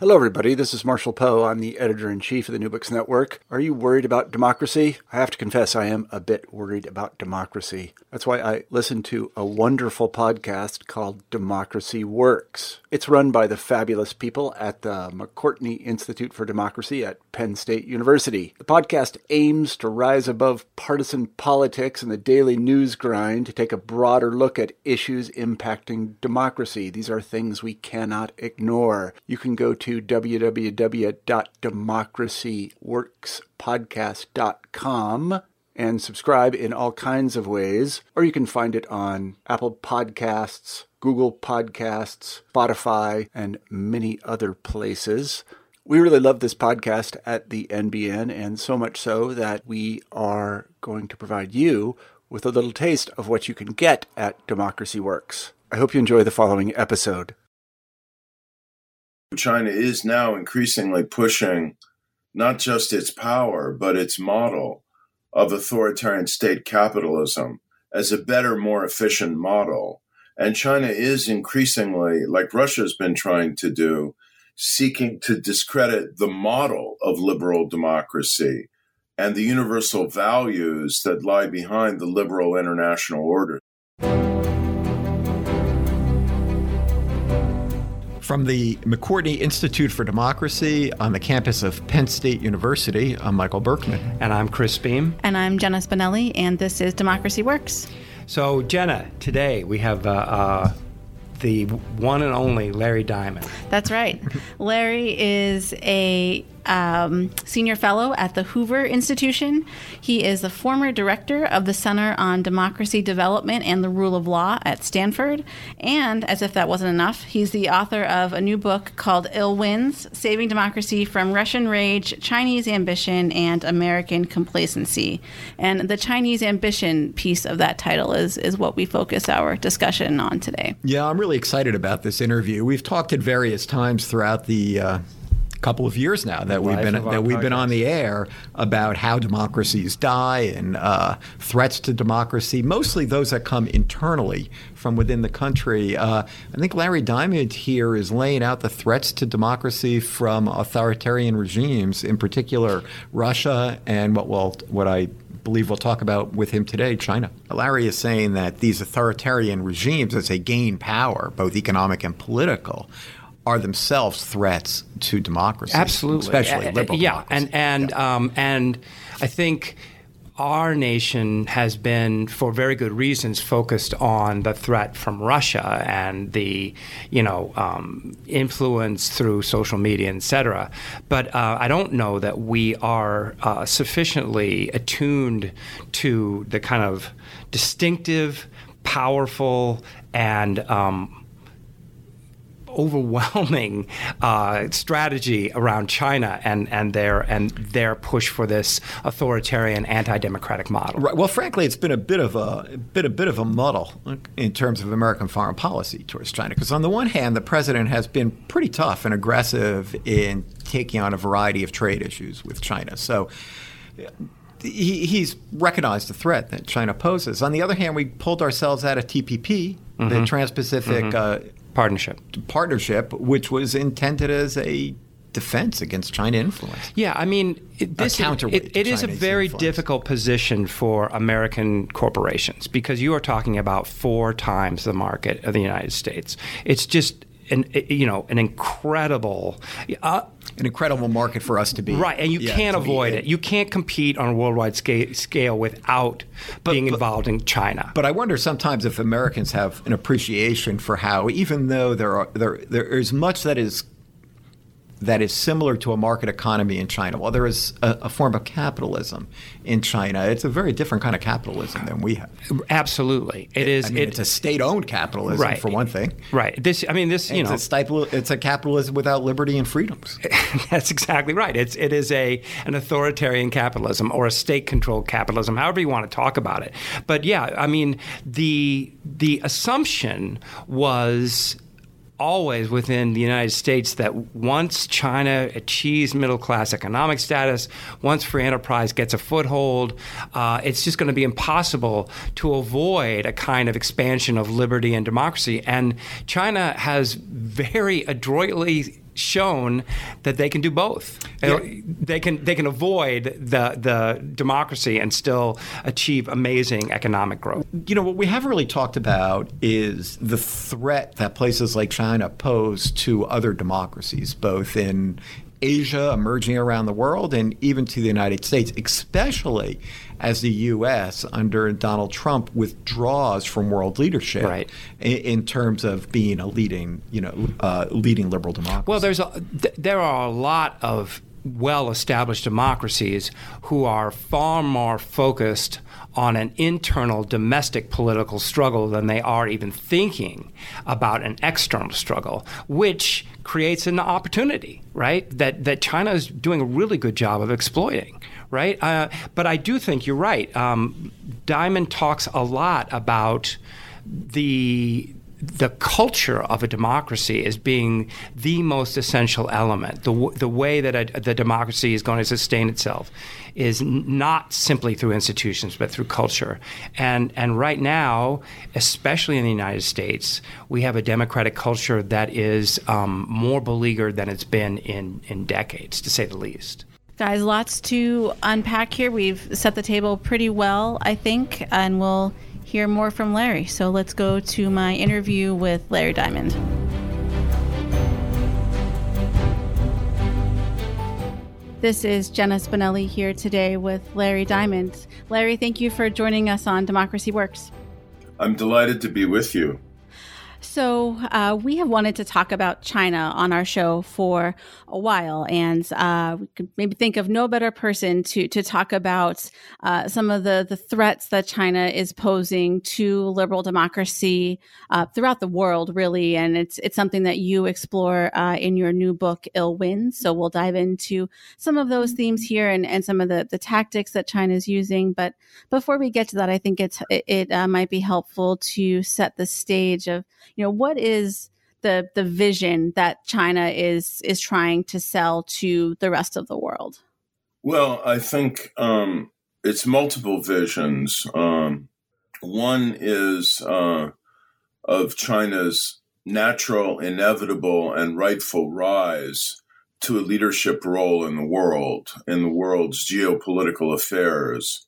Hello, everybody. This is Marshall Poe. I'm the editor in chief of the New Books Network. Are you worried about democracy? I have to confess, I am a bit worried about democracy. That's why I listen to a wonderful podcast called Democracy Works. It's run by the fabulous people at the McCourtney Institute for Democracy at Penn State University. The podcast aims to rise above partisan politics and the daily news grind to take a broader look at issues impacting democracy. These are things we cannot ignore. You can go to www.democracyworkspodcast.com and subscribe in all kinds of ways, or you can find it on Apple Podcasts, Google Podcasts, Spotify, and many other places. We really love this podcast at the NBN, and so much so that we are going to provide you with a little taste of what you can get at Democracy Works. I hope you enjoy the following episode. China is now increasingly pushing not just its power, but its model of authoritarian state capitalism as a better, more efficient model. And China is increasingly, like Russia's been trying to do, seeking to discredit the model of liberal democracy and the universal values that lie behind the liberal international order. From the McCourtney Institute for Democracy on the campus of Penn State University, I'm Michael Berkman. And I'm Chris Beem. And I'm Jenna Spinelli, and this is Democracy Works. So, Jenna, today we have uh, uh, the one and only Larry Diamond. That's right. Larry is a um, senior fellow at the Hoover Institution. He is the former director of the Center on Democracy Development and the Rule of Law at Stanford. And, as if that wasn't enough, he's the author of a new book called Ill Winds Saving Democracy from Russian Rage, Chinese Ambition, and American Complacency. And the Chinese ambition piece of that title is, is what we focus our discussion on today. Yeah, I'm really excited about this interview. We've talked at various times throughout the uh, couple of years now that we've been that we've been on the air about how democracies die and uh, threats to democracy, mostly those that come internally from within the country. Uh, I think Larry Diamond here is laying out the threats to democracy from authoritarian regimes, in particular Russia and what will what I believe we'll talk about with him today, China. Larry is saying that these authoritarian regimes, as they gain power, both economic and political, are themselves threats to democracy. Absolutely, especially uh, liberal. Yeah, democracy. and and yeah. Um, and I think our nation has been, for very good reasons, focused on the threat from Russia and the, you know, um, influence through social media, et cetera. But uh, I don't know that we are uh, sufficiently attuned to the kind of distinctive, powerful, and um, overwhelming uh, strategy around China and, and their and their push for this authoritarian, anti-democratic model. Right. Well, frankly, it's been a bit of a, bit a bit of a muddle in terms of American foreign policy towards China. Because on the one hand, the president has been pretty tough and aggressive in taking on a variety of trade issues with China. So. He, he's recognized the threat that China poses. On the other hand, we pulled ourselves out of TPP, mm-hmm. the Trans-Pacific mm-hmm. uh, partnership. Partnership, which was intended as a defense against China influence. Yeah, I mean, it, this a is, it, it is a very influence. difficult position for American corporations because you are talking about four times the market of the United States. It's just an you know an incredible. Uh, an incredible market for us to be right, and you yeah, can't avoid it. You can't compete on a worldwide scale, scale without but, being involved but, in China. But I wonder sometimes if Americans have an appreciation for how, even though there are there there is much that is that is similar to a market economy in China. While there is a, a, form of capitalism in China, it's a very different kind of capitalism than we have. Absolutely, it, it is. I mean, it, it's a state-owned capitalism right, for one thing. Right. This. I mean, this. You it's know, a stifle, it's a capitalism without liberty and freedoms. That's exactly right. It's it is a an authoritarian capitalism or a state-controlled capitalism, however you want to talk about it. But yeah, I mean, the the assumption was always within the United States that once China achieves middle class economic status, once free enterprise gets a foothold, uh, it's just going to be impossible to avoid a kind of expansion of liberty and democracy. And China has very adroitly shown that they can do both. Yeah. Uh, they can they can avoid the the democracy and still achieve amazing economic growth. You know what we haven't really talked about is the threat that places like China pose to other democracies, both in Asia, emerging around the world, and even to the United States, especially as the U.S. under Donald Trump withdraws from world leadership right. in, in, terms of being a leading, you know, uh, leading liberal democracy. Well, there's a, th- there are a lot of well-established democracies who are far more focused on an internal domestic political struggle than they are even thinking about an external struggle, which creates an opportunity, right? That that China is doing a really good job of exploiting, right? Uh, but I do think you're right. Um, Diamond talks a lot about the the culture of a democracy as being the most essential element. The, the way that a, the democracy is going to sustain itself is not simply through institutions, but through culture. And, and right now, especially in the United States, we have a democratic culture that is um, more beleaguered than it's been in, in decades, to say the least. Guys, lots to unpack here. We've set the table pretty well, I think, and we'll hear more from Larry. So let's go to my interview with Larry Diamond. This is Jenna Spinelli here today with Larry Diamond. Larry, thank you for joining us on Democracy Works. I'm delighted to be with you. So, uh, we have wanted to talk about China on our show for a while, and uh, we could maybe think of no better person to to talk about uh, some of the the threats that China is posing to liberal democracy uh, throughout the world, really. And it's it's something that you explore uh, in your new book, Ill Winds. So, we'll dive into some of those themes here and, and some of the the tactics that China is using. But before we get to that, I think it's it, it uh, might be helpful to set the stage of you know what is the the vision that China is is trying to sell to the rest of the world? Well, I think um, it's multiple visions. Um, one is uh, of China's natural, inevitable, and rightful rise to a leadership role in the world, in the world's geopolitical affairs.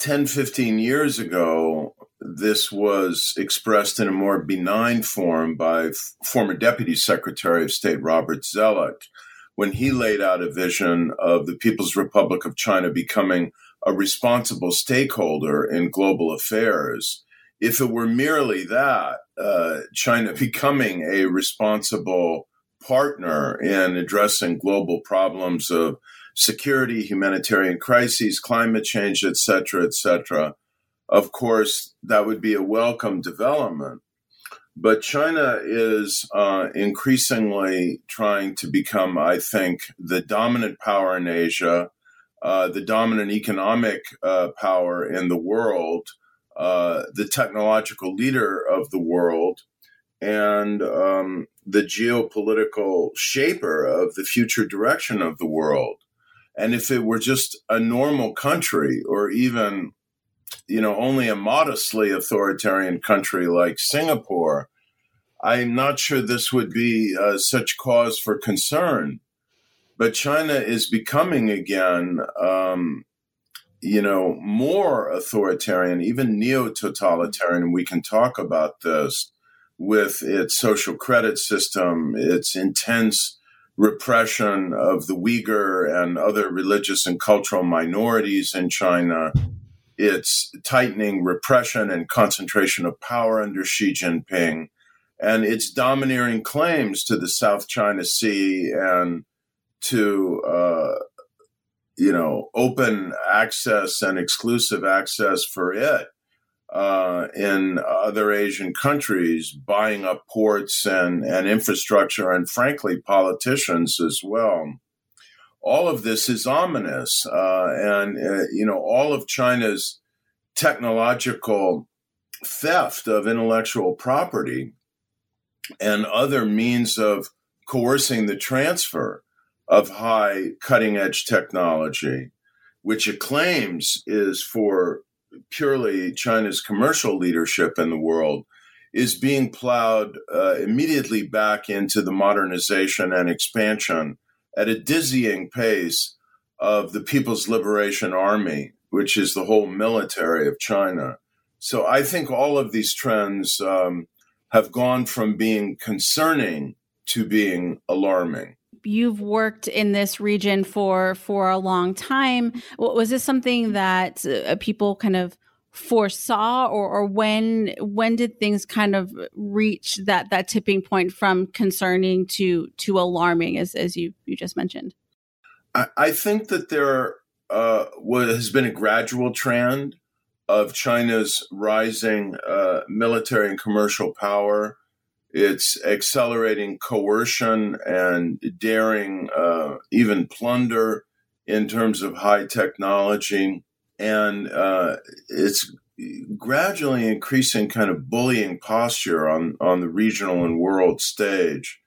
10, 15 years ago, this was expressed in a more benign form by f- former Deputy Secretary of State Robert Zoellick when he laid out a vision of the People's Republic of China becoming a responsible stakeholder in global affairs. If it were merely that, uh, China becoming a responsible partner in addressing global problems of security, humanitarian crises, climate change, et cetera, et cetera, of course, that would be a welcome development. But China is uh, increasingly trying to become, I think, the dominant power in Asia, uh, the dominant economic uh, power in the world, uh, the technological leader of the world, and um, the geopolitical shaper of the future direction of the world. And if it were just a normal country or even you know, only a modestly authoritarian country like Singapore, I'm not sure this would be uh, such cause for concern. But China is becoming again, um, you know, more authoritarian, even neo totalitarian. We can talk about this with its social credit system, its intense repression of the Uyghur and other religious and cultural minorities in China, its tightening repression and concentration of power under Xi Jinping, and its domineering claims to the South China Sea and to uh, you know open access and exclusive access for it uh, in other Asian countries, buying up ports and, and infrastructure, and frankly, politicians as well. All of this is ominous. Uh, and, uh, you know, all of China's technological theft of intellectual property and other means of coercing the transfer of high cutting edge technology, which it claims is for purely China's commercial leadership in the world is being plowed uh, immediately back into the modernization and expansion at a dizzying pace of the People's Liberation Army, which is the whole military of China. So I think all of these trends um, have gone from being concerning to being alarming you've worked in this region for for a long time. Was this something that uh, people kind of foresaw, or, or when when did things kind of reach that that tipping point from concerning to to alarming, as as you you just mentioned? I, I think that there uh, was, has been a gradual trend of China's rising uh, military and commercial power it's accelerating coercion and daring, uh, even plunder in terms of high technology. And uh, it's gradually increasing kind of bullying posture on, on the regional and world stage.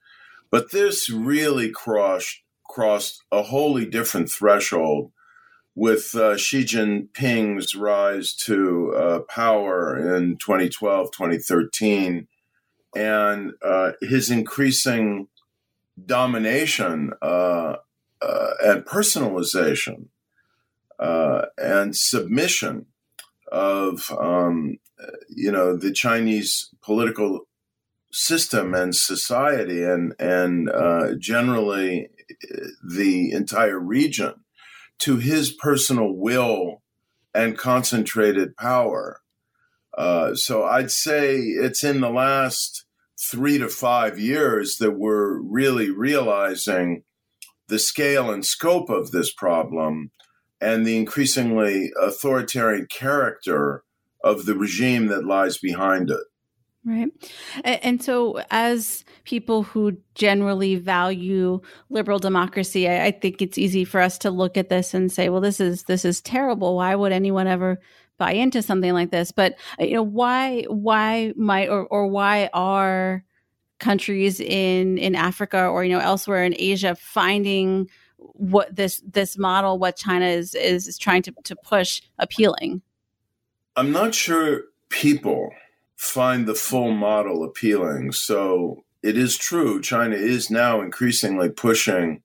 But this really crossed, crossed a wholly different threshold with uh, Xi Jinping's rise to uh, power in 2012, 2013 and uh, his increasing domination uh, uh, and personalization uh, and submission of um, you know the Chinese political system and society and and uh, generally the entire region to his personal will and concentrated power. Uh, so I'd say it's in the last three to five years that we're really realizing the scale and scope of this problem and the increasingly authoritarian character of the regime that lies behind it. Right. And so, as people who generally value liberal democracy, I think it's easy for us to look at this and say, well, this is this is terrible. Why would anyone ever buy into something like this. But uh, you know, why why might or or why are countries in in Africa or you know elsewhere in Asia finding what this this model what China is is, is trying to, to push appealing? I'm not sure people find the full model appealing. So it is true China is now increasingly pushing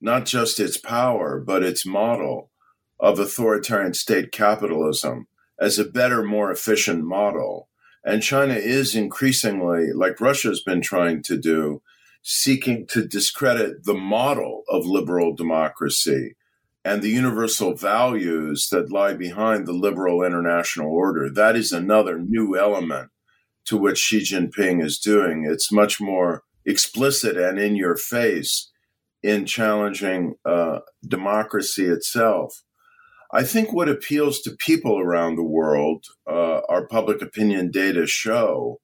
not just its power but its model of authoritarian state capitalism as a better, more efficient model. And China is increasingly, like Russia's been trying to do, seeking to discredit the model of liberal democracy and the universal values that lie behind the liberal international order. That is another new element to what Xi Jinping is doing. It's much more explicit and in your face in challenging uh, democracy itself. I think what appeals to people around the world, uh, our public opinion data show,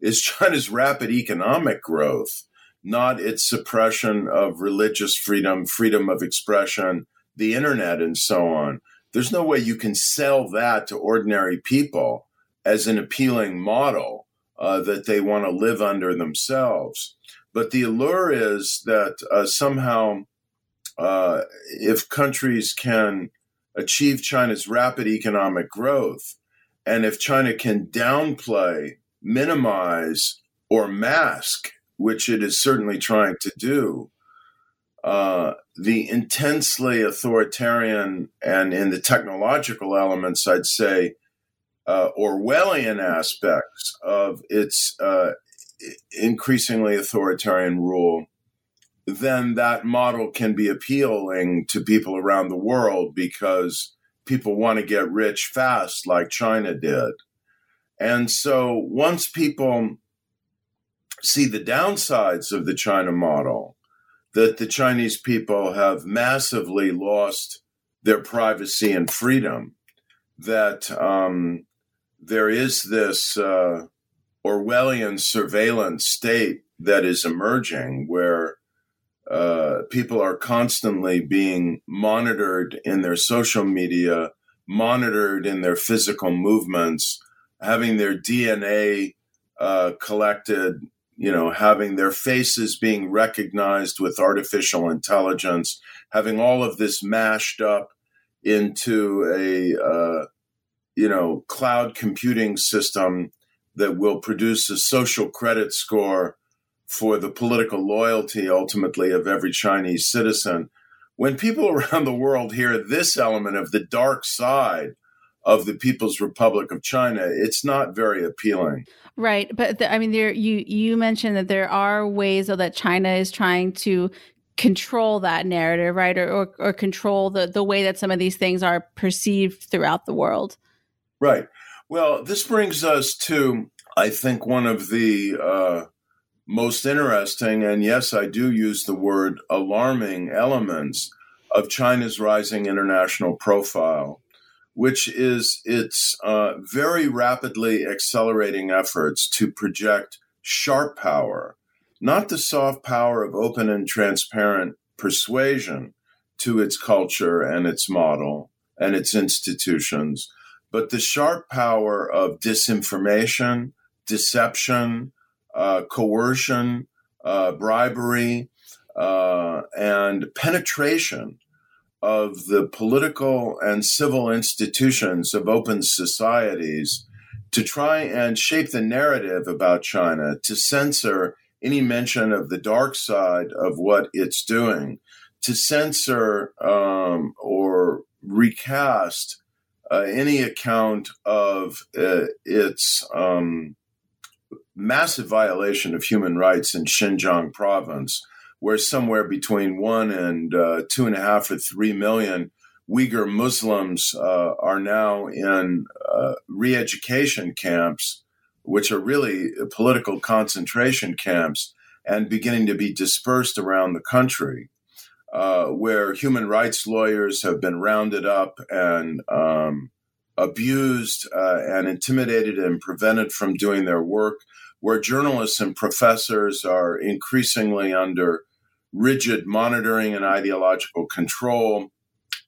is China's rapid economic growth, not its suppression of religious freedom, freedom of expression, the internet, and so on. There's no way you can sell that to ordinary people as an appealing model uh, that they want to live under themselves. But the allure is that uh, somehow, uh, if countries can achieve China's rapid economic growth, and if China can downplay, minimize, or mask, which it is certainly trying to do, uh, the intensely authoritarian and in the technological elements, I'd say, uh, Orwellian aspects of its uh, increasingly authoritarian rule, then that model can be appealing to people around the world because people want to get rich fast, like China did. And so once people see the downsides of the China model, that the Chinese people have massively lost their privacy and freedom, that um, there is this uh, Orwellian surveillance state that is emerging where uh, people are constantly being monitored in their social media, monitored in their physical movements, having their DNA uh, collected, you know, having their faces being recognized with artificial intelligence, having all of this mashed up into a, uh, you know, cloud computing system that will produce a social credit score for the political loyalty ultimately of every Chinese citizen. When people around the world hear this element of the dark side of the People's Republic of China, it's not very appealing. Right, but the, I mean, there you you mentioned that there are ways that China is trying to control that narrative, right, or, or, or control the the way that some of these things are perceived throughout the world. Right. Well, this brings us to, I think, one of the uh, most interesting, and yes, I do use the word alarming elements of China's rising international profile, which is its uh, very rapidly accelerating efforts to project sharp power, not the soft power of open and transparent persuasion to its culture and its model and its institutions, but the sharp power of disinformation, deception, uh, coercion, uh, bribery, uh, and penetration of the political and civil institutions of open societies to try and shape the narrative about China, to censor any mention of the dark side of what it's doing, to censor um, or recast uh, any account of uh, its um, massive violation of human rights in Xinjiang province, where somewhere between one and uh, two and a half or three million Uyghur Muslims uh, are now in uh, re education camps, which are really political concentration camps, and beginning to be dispersed around the country. Uh, where human rights lawyers have been rounded up and um, abused uh, and intimidated and prevented from doing their work, where journalists and professors are increasingly under rigid monitoring and ideological control.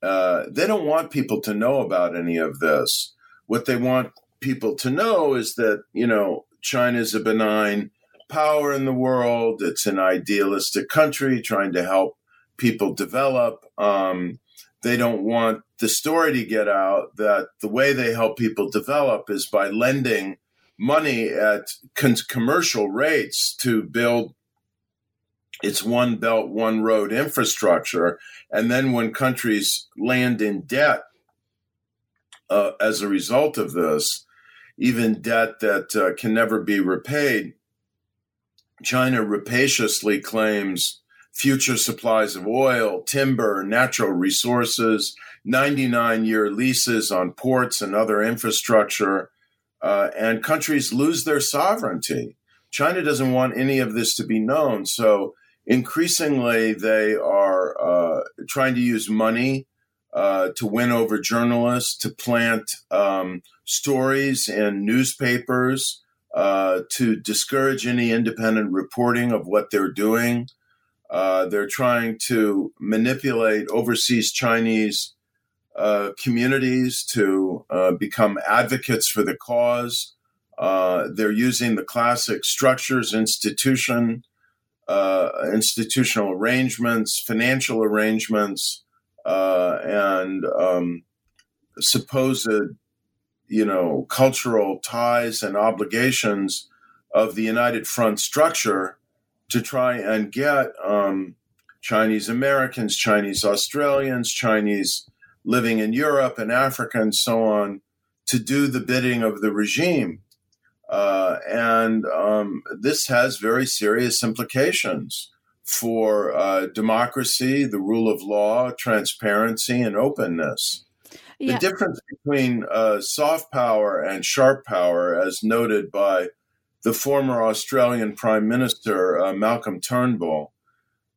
Uh, they don't want people to know about any of this. What they want people to know is that, you know, China is a benign power in the world. It's an idealistic country trying to help people develop. Um, they don't want the story to get out that the way they help people develop is by lending money at con- commercial rates to build its one belt, one road infrastructure. And then when countries land in debt uh, as a result of this, even debt that uh, can never be repaid, China rapaciously claims future supplies of oil, timber, natural resources, 99 year leases on ports and other infrastructure, uh, and countries lose their sovereignty. China doesn't want any of this to be known. So increasingly, they are uh, trying to use money uh, to win over journalists, to plant um, stories in newspapers, uh, to discourage any independent reporting of what they're doing. Uh, they're trying to manipulate overseas Chinese uh, communities to uh, become advocates for the cause. Uh, they're using the classic structures, institution, uh, institutional arrangements, financial arrangements, uh, and um, supposed, you know, cultural ties and obligations of the United Front structure to try and get um, Chinese Americans, Chinese Australians, Chinese living in Europe and Africa and so on to do the bidding of the regime. Uh, and um, this has very serious implications for uh, democracy, the rule of law, transparency, and openness. Yeah. The difference between uh, soft power and sharp power, as noted by the former Australian Prime Minister uh, Malcolm Turnbull,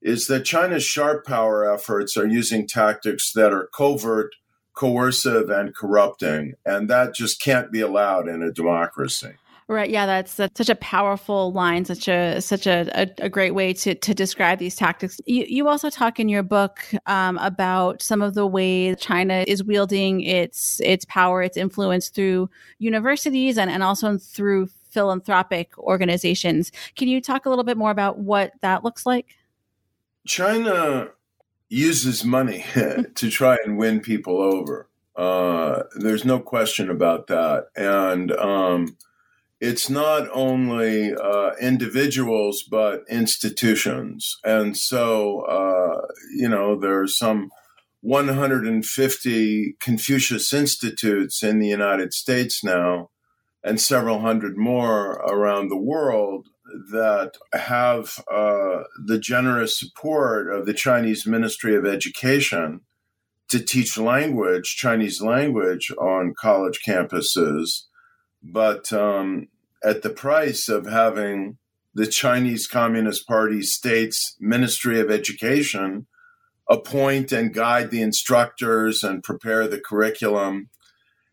is that China's sharp power efforts are using tactics that are covert, coercive, and corrupting. And that just can't be allowed in a democracy. Right. Yeah, that's, that's such a powerful line, such a such a, a, a, great way to, to describe these tactics. You, you also talk in your book um, about some of the ways China is wielding its its power, its influence through universities and, and also through philanthropic organizations. Can you talk a little bit more about what that looks like? China uses money to try and win people over. Uh, there's no question about that. And um, it's not only uh, individuals but institutions and so uh, you know there are some 150 confucius institutes in the united states now and several hundred more around the world that have uh, the generous support of the chinese ministry of education to teach language chinese language on college campuses. But um, at the price of having the Chinese Communist Party state's Ministry of Education appoint and guide the instructors and prepare the curriculum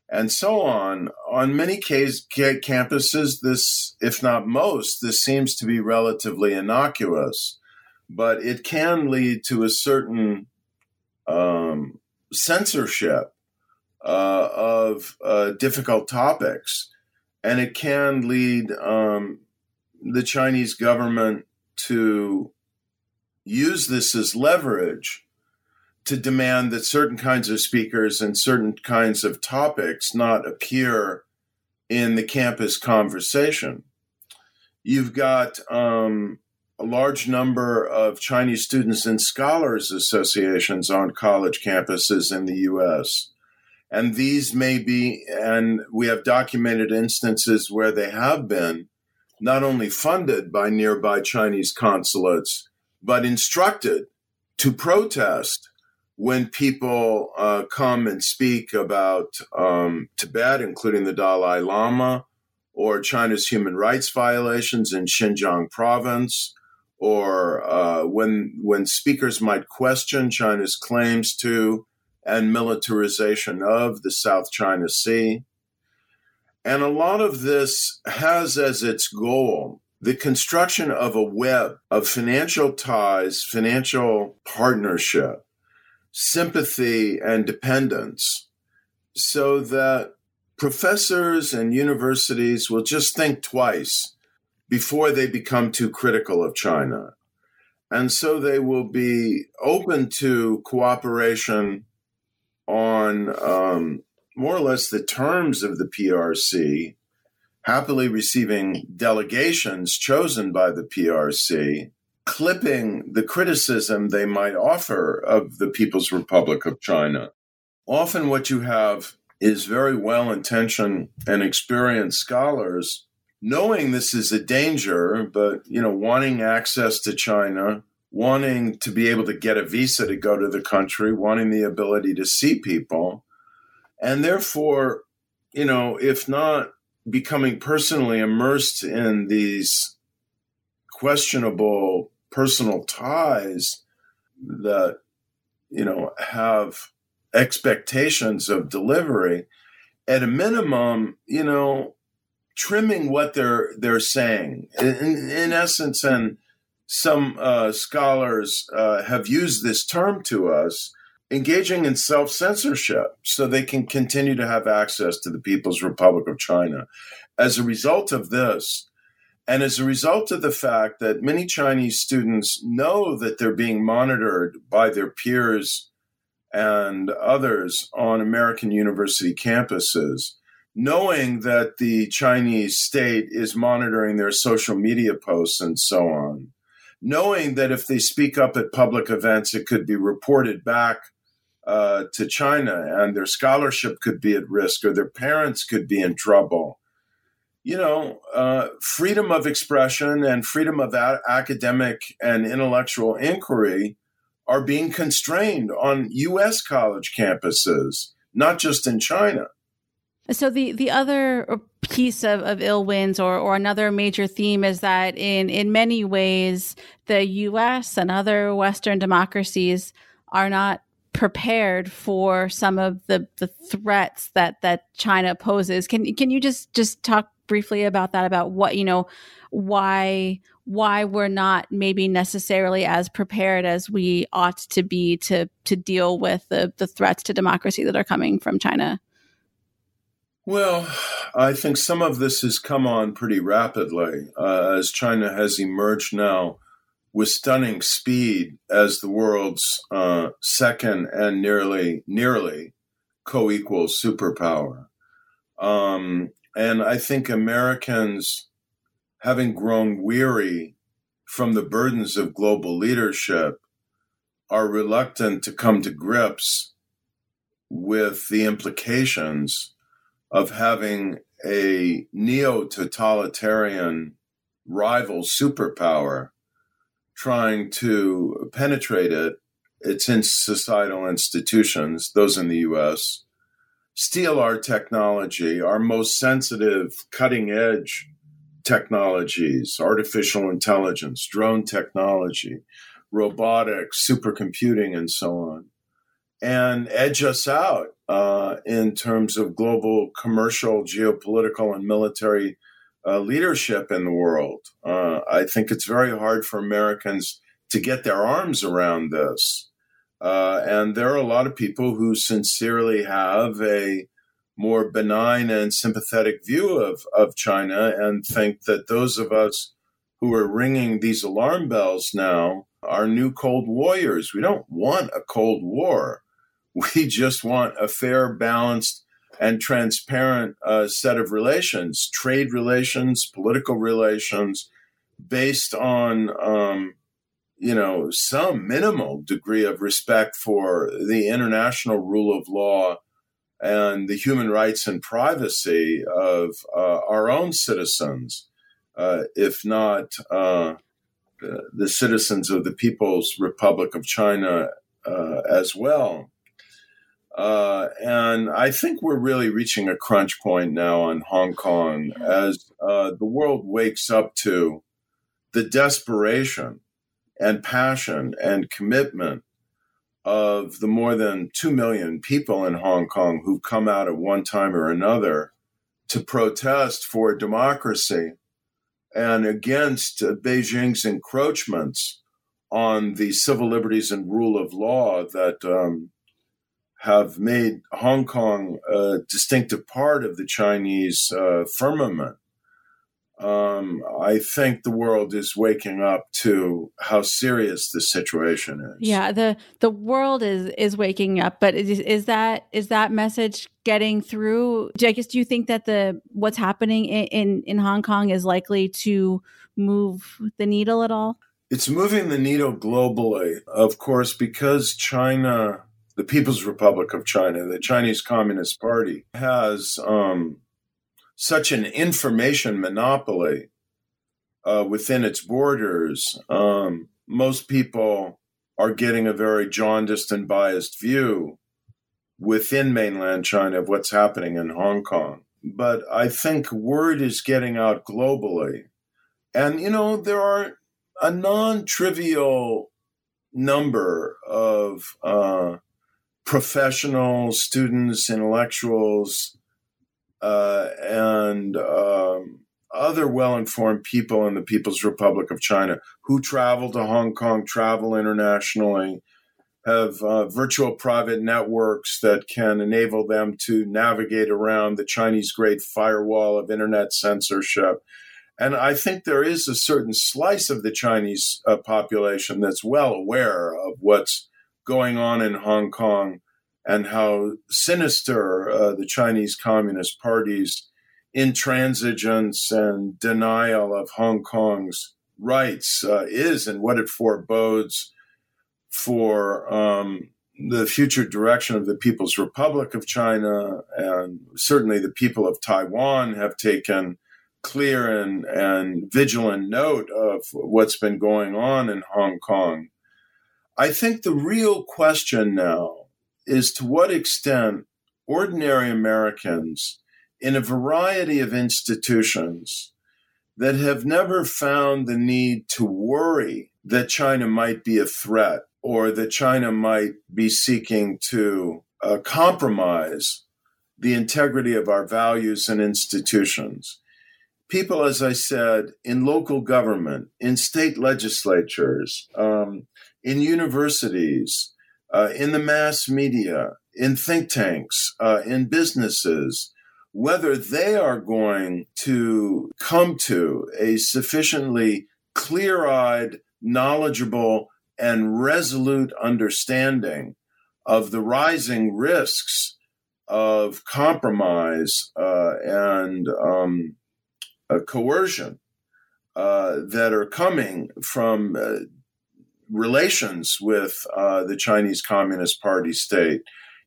and so on. On many case, campuses, this, if not most, this seems to be relatively innocuous, but it can lead to a certain um, censorship uh, of uh, difficult topics and it can lead um, the Chinese government to use this as leverage to demand that certain kinds of speakers and certain kinds of topics not appear in the campus conversation. You've got um, a large number of Chinese students and scholars associations on college campuses in the US and these may be, and we have documented instances where they have been not only funded by nearby Chinese consulates, but instructed to protest when people uh, come and speak about um, Tibet, including the Dalai Lama, or China's human rights violations in Xinjiang province, or uh, when when speakers might question China's claims to and militarization of the South China Sea. And a lot of this has as its goal the construction of a web of financial ties, financial partnership, sympathy, and dependence, so that professors and universities will just think twice before they become too critical of China. And so they will be open to cooperation on um, more or less the terms of the PRC, happily receiving delegations chosen by the PRC, clipping the criticism they might offer of the People's Republic of China. Often, what you have is very well intentioned and experienced scholars knowing this is a danger, but you know, wanting access to China, wanting to be able to get a visa to go to the country, wanting the ability to see people. And therefore, you know, if not becoming personally immersed in these questionable personal ties that, you know, have expectations of delivery, at a minimum, you know, trimming what they're they're saying in, in essence and some uh, scholars uh, have used this term to us, engaging in self censorship so they can continue to have access to the People's Republic of China. As a result of this, and as a result of the fact that many Chinese students know that they're being monitored by their peers and others on American university campuses, knowing that the Chinese state is monitoring their social media posts and so on, knowing that if they speak up at public events, it could be reported back uh, to China and their scholarship could be at risk or their parents could be in trouble. You know, uh, freedom of expression and freedom of a- academic and intellectual inquiry are being constrained on U.S. college campuses, not just in China. So the the other piece of, of ill winds or, or another major theme is that in, in many ways the US and other Western democracies are not prepared for some of the, the threats that, that China poses. Can can you just just talk briefly about that, about what, you know, why why we're not maybe necessarily as prepared as we ought to be to to deal with the, the threats to democracy that are coming from China? Well, I think some of this has come on pretty rapidly uh, as China has emerged now with stunning speed as the world's uh, second and nearly nearly co-equal superpower. Um, and I think Americans, having grown weary from the burdens of global leadership, are reluctant to come to grips with the implications of having a neo totalitarian rival superpower trying to penetrate it, its in societal institutions, those in the US, steal our technology, our most sensitive, cutting edge technologies, artificial intelligence, drone technology, robotics, supercomputing, and so on, and edge us out uh, in terms of global commercial, geopolitical, and military uh, leadership in the world. Uh, I think it's very hard for Americans to get their arms around this. Uh, and there are a lot of people who sincerely have a more benign and sympathetic view of, of China and think that those of us who are ringing these alarm bells now are new Cold Warriors. We don't want a Cold War. We just want a fair, balanced, and transparent uh, set of relations, trade relations, political relations, based on um, you know some minimal degree of respect for the international rule of law and the human rights and privacy of uh, our own citizens, uh, if not uh, the, the, citizens of the People's Republic of China uh, as well. Uh, and I think we're really reaching a crunch point now on Hong Kong as uh, the world wakes up to the desperation and passion and commitment of the more than 2 million people in Hong Kong who've come out at one time or another to protest for democracy and against Beijing's encroachments on the civil liberties and rule of law that um, have made Hong Kong a distinctive part of the Chinese uh, firmament. Um, I think the world is waking up to how serious the situation is. Yeah, the the world is is waking up, but is, is that is that message getting through? I guess do you think that the what's happening in, in, in Hong Kong is likely to move the needle at all? It's moving the needle globally, of course, because China the People's Republic of China, the Chinese Communist Party, has um, such an information monopoly uh, within its borders. Um, most people are getting a very jaundiced and biased view within mainland China of what's happening in Hong Kong. But I think word is getting out globally. And, you know, there are a non trivial number of uh, professionals, students, intellectuals, uh, and um, other well informed people in the People's Republic of China who travel to Hong Kong, travel internationally, have uh, virtual private networks that can enable them to navigate around the Chinese Great Firewall of internet censorship. And I think there is a certain slice of the Chinese uh, population that's well aware of what's going on in Hong Kong and how sinister uh, the Chinese Communist Party's intransigence and denial of Hong Kong's rights uh, is and what it forebodes for um, the future direction of the People's Republic of China. And certainly the people of Taiwan have taken clear and, and vigilant note of what's been going on in Hong Kong. I think the real question now is to what extent ordinary Americans in a variety of institutions that have never found the need to worry that China might be a threat or that China might be seeking to uh, compromise the integrity of our values and institutions. People, as I said, in local government, in state legislatures, um, in universities, uh, in the mass media, in think tanks, uh, in businesses, whether they are going to come to a sufficiently clear eyed, knowledgeable, and resolute understanding of the rising risks of compromise uh, and um, coercion uh, that are coming from uh, relations with uh, the Chinese Communist Party state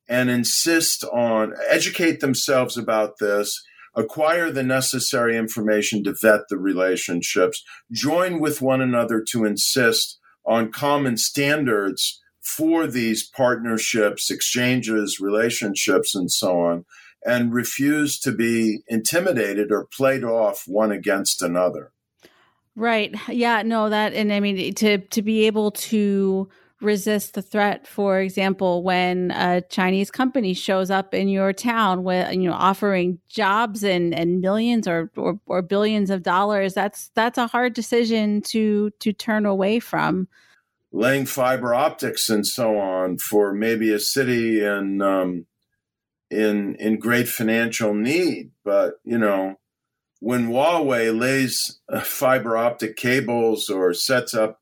and insist on educate themselves about this acquire the necessary information to vet the relationships join with one another to insist on common standards for these partnerships exchanges relationships and so on and refuse to be intimidated or played off one against another right. Yeah no that and i mean to to be able to resist the threat for example when a chinese company shows up in your town with you know offering jobs and and millions or, or or, billions of dollars that's that's a hard decision to to turn away from. Laying fiber optics and so on for maybe a city in um, in in great financial need but you know when Huawei lays uh, fiber optic cables or sets up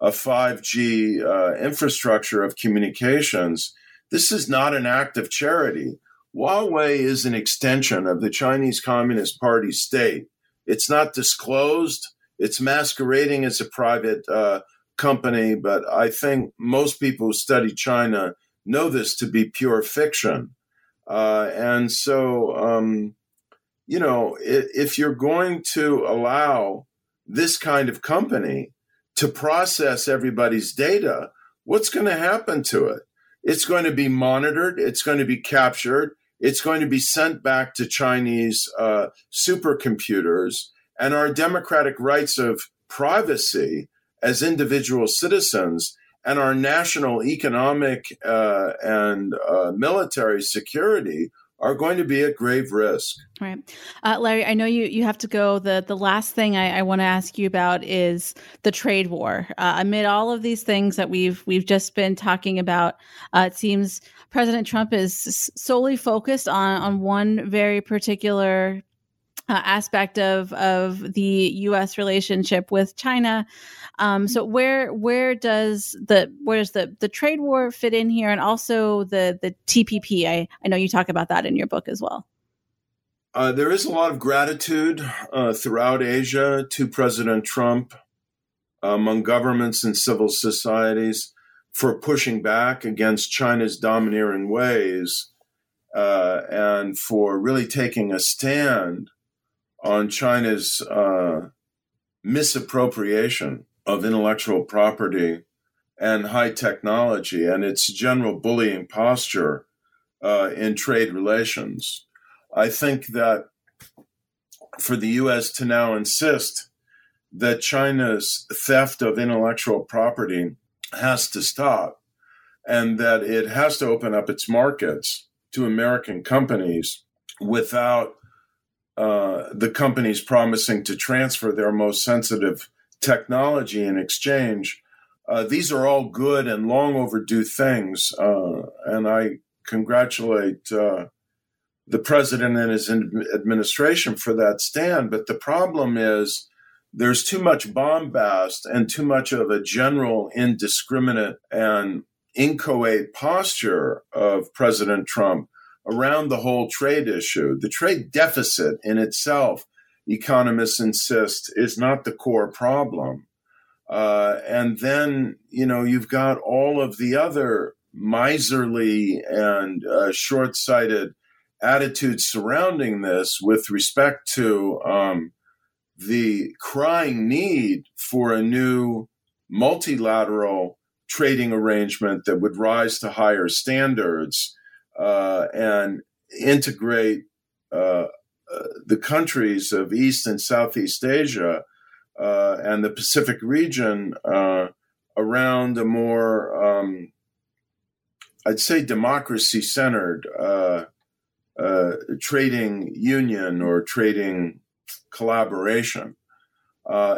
a 5G uh, infrastructure of communications, this is not an act of charity. Huawei is an extension of the Chinese Communist Party state. It's not disclosed. It's masquerading as a private uh, company, but I think most people who study China know this to be pure fiction. Uh, and so, um, you know, if, you're going to allow this kind of company to process everybody's data, what's going to happen to it? It's going to be monitored, it's going to be captured, it's going to be sent back to Chinese uh, supercomputers, and our democratic rights of privacy as individual citizens and our national economic uh, and uh, military security are going to be at grave risk. Right, uh, Larry. I know you you have to go. the The last thing I, I want to ask you about is the trade war. Uh, amid all of these things that we've we've just been talking about, uh, it seems President Trump is solely focused on on one very particular uh, aspect of of the U.S. relationship with China. Um, so where where does the where does the the trade war fit in here, and also the the TPP? I I know you talk about that in your book as well. Uh, there is a lot of gratitude uh, throughout Asia to President Trump among governments and civil societies for pushing back against China's domineering ways uh, and for really taking a stand on China's uh, misappropriation of intellectual property and high technology and its general bullying posture uh, in trade relations. I think that for the U.S. to now insist that China's theft of intellectual property has to stop and that it has to open up its markets to American companies without uh, the companies promising to transfer their most sensitive technology in exchange. Uh, these are all good and long overdue things, uh, and I congratulate uh, the president and his administration for that stand. But the problem is there's too much bombast and too much of a general indiscriminate and inchoate posture of President Trump around the whole trade issue. The trade deficit in itself, economists insist, is not the core problem. Uh, and then, you know, you've got all of the other miserly and uh, short sighted attitudes surrounding this with respect to um, the crying need for a new multilateral trading arrangement that would rise to higher standards uh, and integrate uh, uh, the countries of East and Southeast Asia uh, and the Pacific region uh, around a more, um, I'd say, democracy centered trading union or trading collaboration.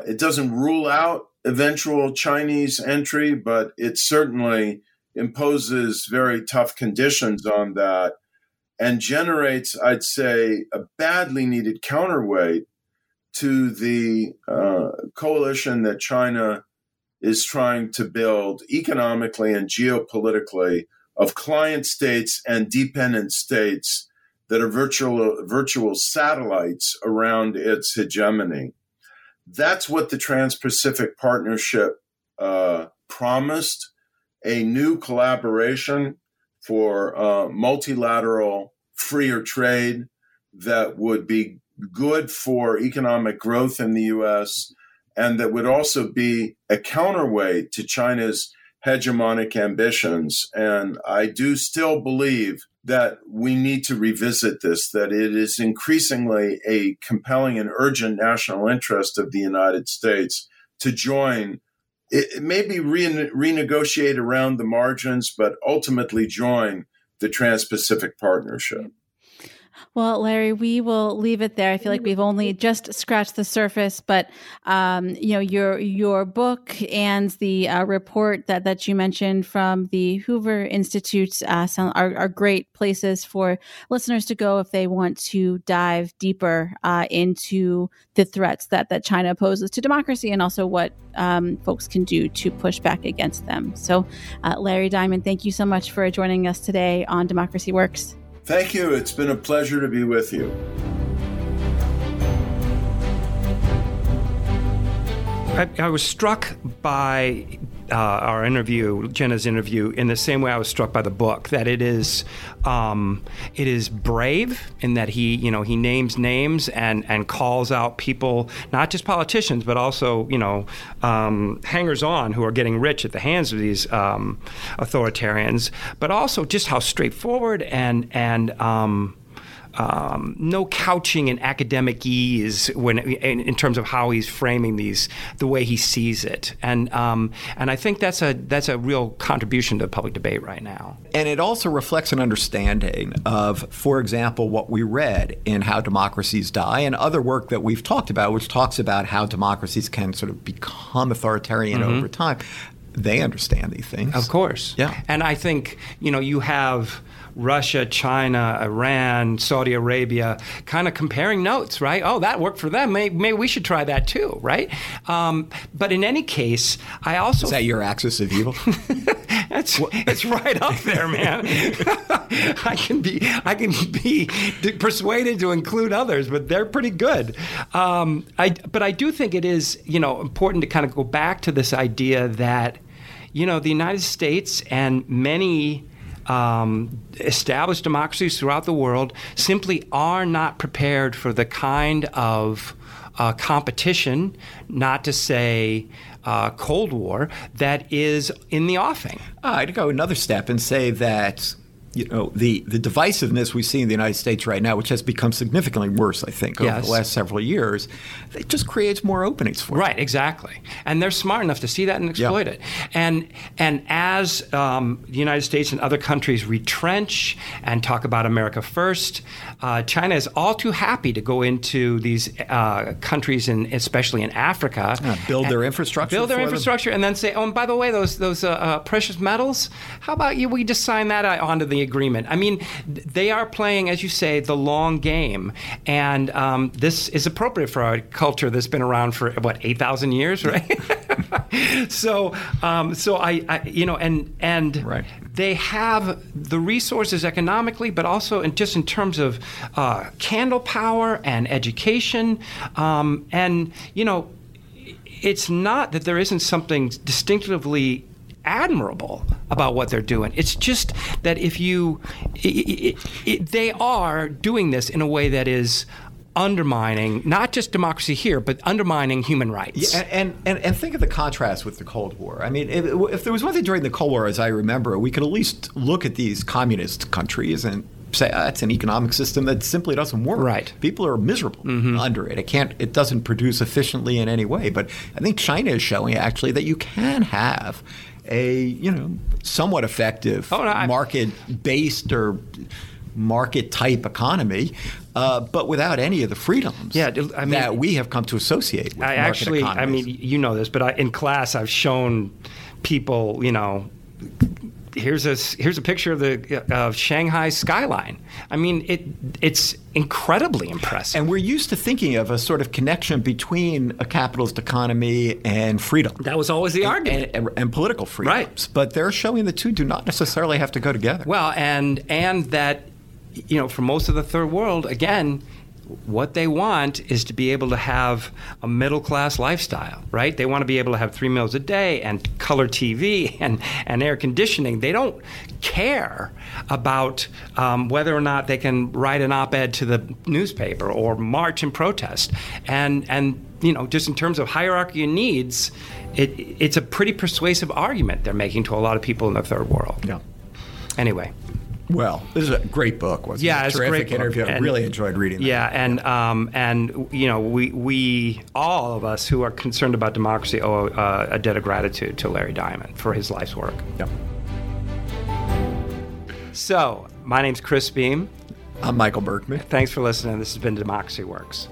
it doesn't rule out eventual Chinese entry, but it certainly imposes very tough conditions on that and generates, I'd say, a badly needed counterweight to the uh, coalition that China is trying to build economically and geopolitically of client states and dependent states that are virtual virtual satellites around its hegemony. That's what the Trans-Pacific Partnership uh, promised: a new collaboration for uh, multilateral freer trade that would be good for economic growth in the US and that would also be a counterweight to China's hegemonic ambitions. And I do still believe that we need to revisit this, that it is increasingly a compelling and urgent national interest of the United States to join. It, maybe re- renegotiate around the margins, but ultimately join the Trans Pacific Partnership. Well, Larry, we will leave it there. I feel like we've only just scratched the surface, but um, you know your your book and the uh, report that that you mentioned from the Hoover Institute uh, are, are, great places for listeners to go if they want to dive deeper uh, into the threats that that China poses to democracy and also what um, folks can do to push back against them. So, uh, Larry Diamond, thank you so much for joining us today on Democracy Works. Thank you. It's been a pleasure to be with you. I, I was struck by uh, our interview, Jenna's interview, in the same way I was struck by the book. That it is, um, it is brave in that he, you know, he names names and and calls out people, not just politicians, but also, you know, um, hangers-on who are getting rich at the hands of these um, authoritarians. But also just how straightforward and and um, no couching in academic ease when in, in, terms of how he's framing these, the way he sees it, and um, and I think that's a that's a real contribution to the public debate right now. And it also reflects an understanding of, for example, what we read in How Democracies Die and other work that we've talked about, which talks about how democracies can sort of become authoritarian mm-hmm. over time. They understand these things, of course. Yeah, and I think you know you have Russia, China, Iran, Saudi Arabia, kind of comparing notes, right? Oh, that worked for them. Maybe, maybe we should try that too, right? Um, but in any case, I also is that your axis of evil? that's that's right up there, man. I can be I can be persuaded to include others, but they're pretty good. Um, I but I do think it is you know important to kind of go back to this idea that you know the United States and many um, established democracies throughout the world simply are not prepared for the kind of uh, competition, not to say uh, Cold War, that is in the offing. I'd go another step and say that you know the the divisiveness we see in the United States right now, which has become significantly worse, I think, over yes. the last several years, it just creates more openings for right, exactly, and they're smart enough to see that and exploit yeah. it. And and as um, the United States and other countries retrench and talk about America first, uh, China is all too happy to go into these uh, countries, and especially in Africa, build their infrastructure, build their infrastructure, them. and then say, oh, and by the way, those those uh, uh, precious metals, how about you? We just sign that onto the agreement. I mean, they are playing, as you say, the long game, and um, this is appropriate for our culture that's been around for what eight thousand years, right? so, um, so I, I, you know, and and right. they have the resources economically, but also in just in terms of uh, candle power and education, um, and you know it's not that there isn't something distinctively admirable about what they're doing. It's just that if you, it, it, it, they are doing this in a way that is undermining not just democracy here, but undermining human rights. Yeah, and, and, and think of the contrast with the Cold War. I mean, if, if there was one thing during the Cold War, as I remember, we could at least look at these communist countries and say oh, that's an economic system that simply doesn't work. Right. People are miserable mm-hmm. under it. It can't. It doesn't produce efficiently in any way. But I think China is showing actually that you can have a you know somewhat effective oh, no, market-based or market type economy, uh, but without any of the freedoms yeah, I mean, that we have come to associate with I actually, economies. I mean, you know this, but I, in class I've shown people, you know, here's a here's a picture of the of Shanghai skyline. I mean, it it's incredibly impressive. And we're used to thinking of a sort of connection between a capitalist economy and freedom. That was always the and, argument. And, and, and, political freedoms. Right. But they're showing the two do not necessarily have to go together. Well, and and that you know, for most of the third world, again, what they want is to be able to have a middle class lifestyle, right? They want to be able to have three meals a day and color TV and, and air conditioning. They don't care about um, whether or not they can write an op ed to the newspaper or march and protest. And, and you know, just in terms of hierarchy of needs, it, it's a pretty persuasive argument they're making to a lot of people in the third world. Yeah. Anyway. Well, this is a great book. Wasn't yeah, it? it's terrific a great interview. I really enjoyed reading. That. Yeah, and um, and you know, we we all of us who are concerned about democracy owe uh, a debt of gratitude to Larry Diamond for his life's work. Yep. So, my name's Chris Beem. I'm Michael Berkman. Thanks for listening. This has been Democracy Works.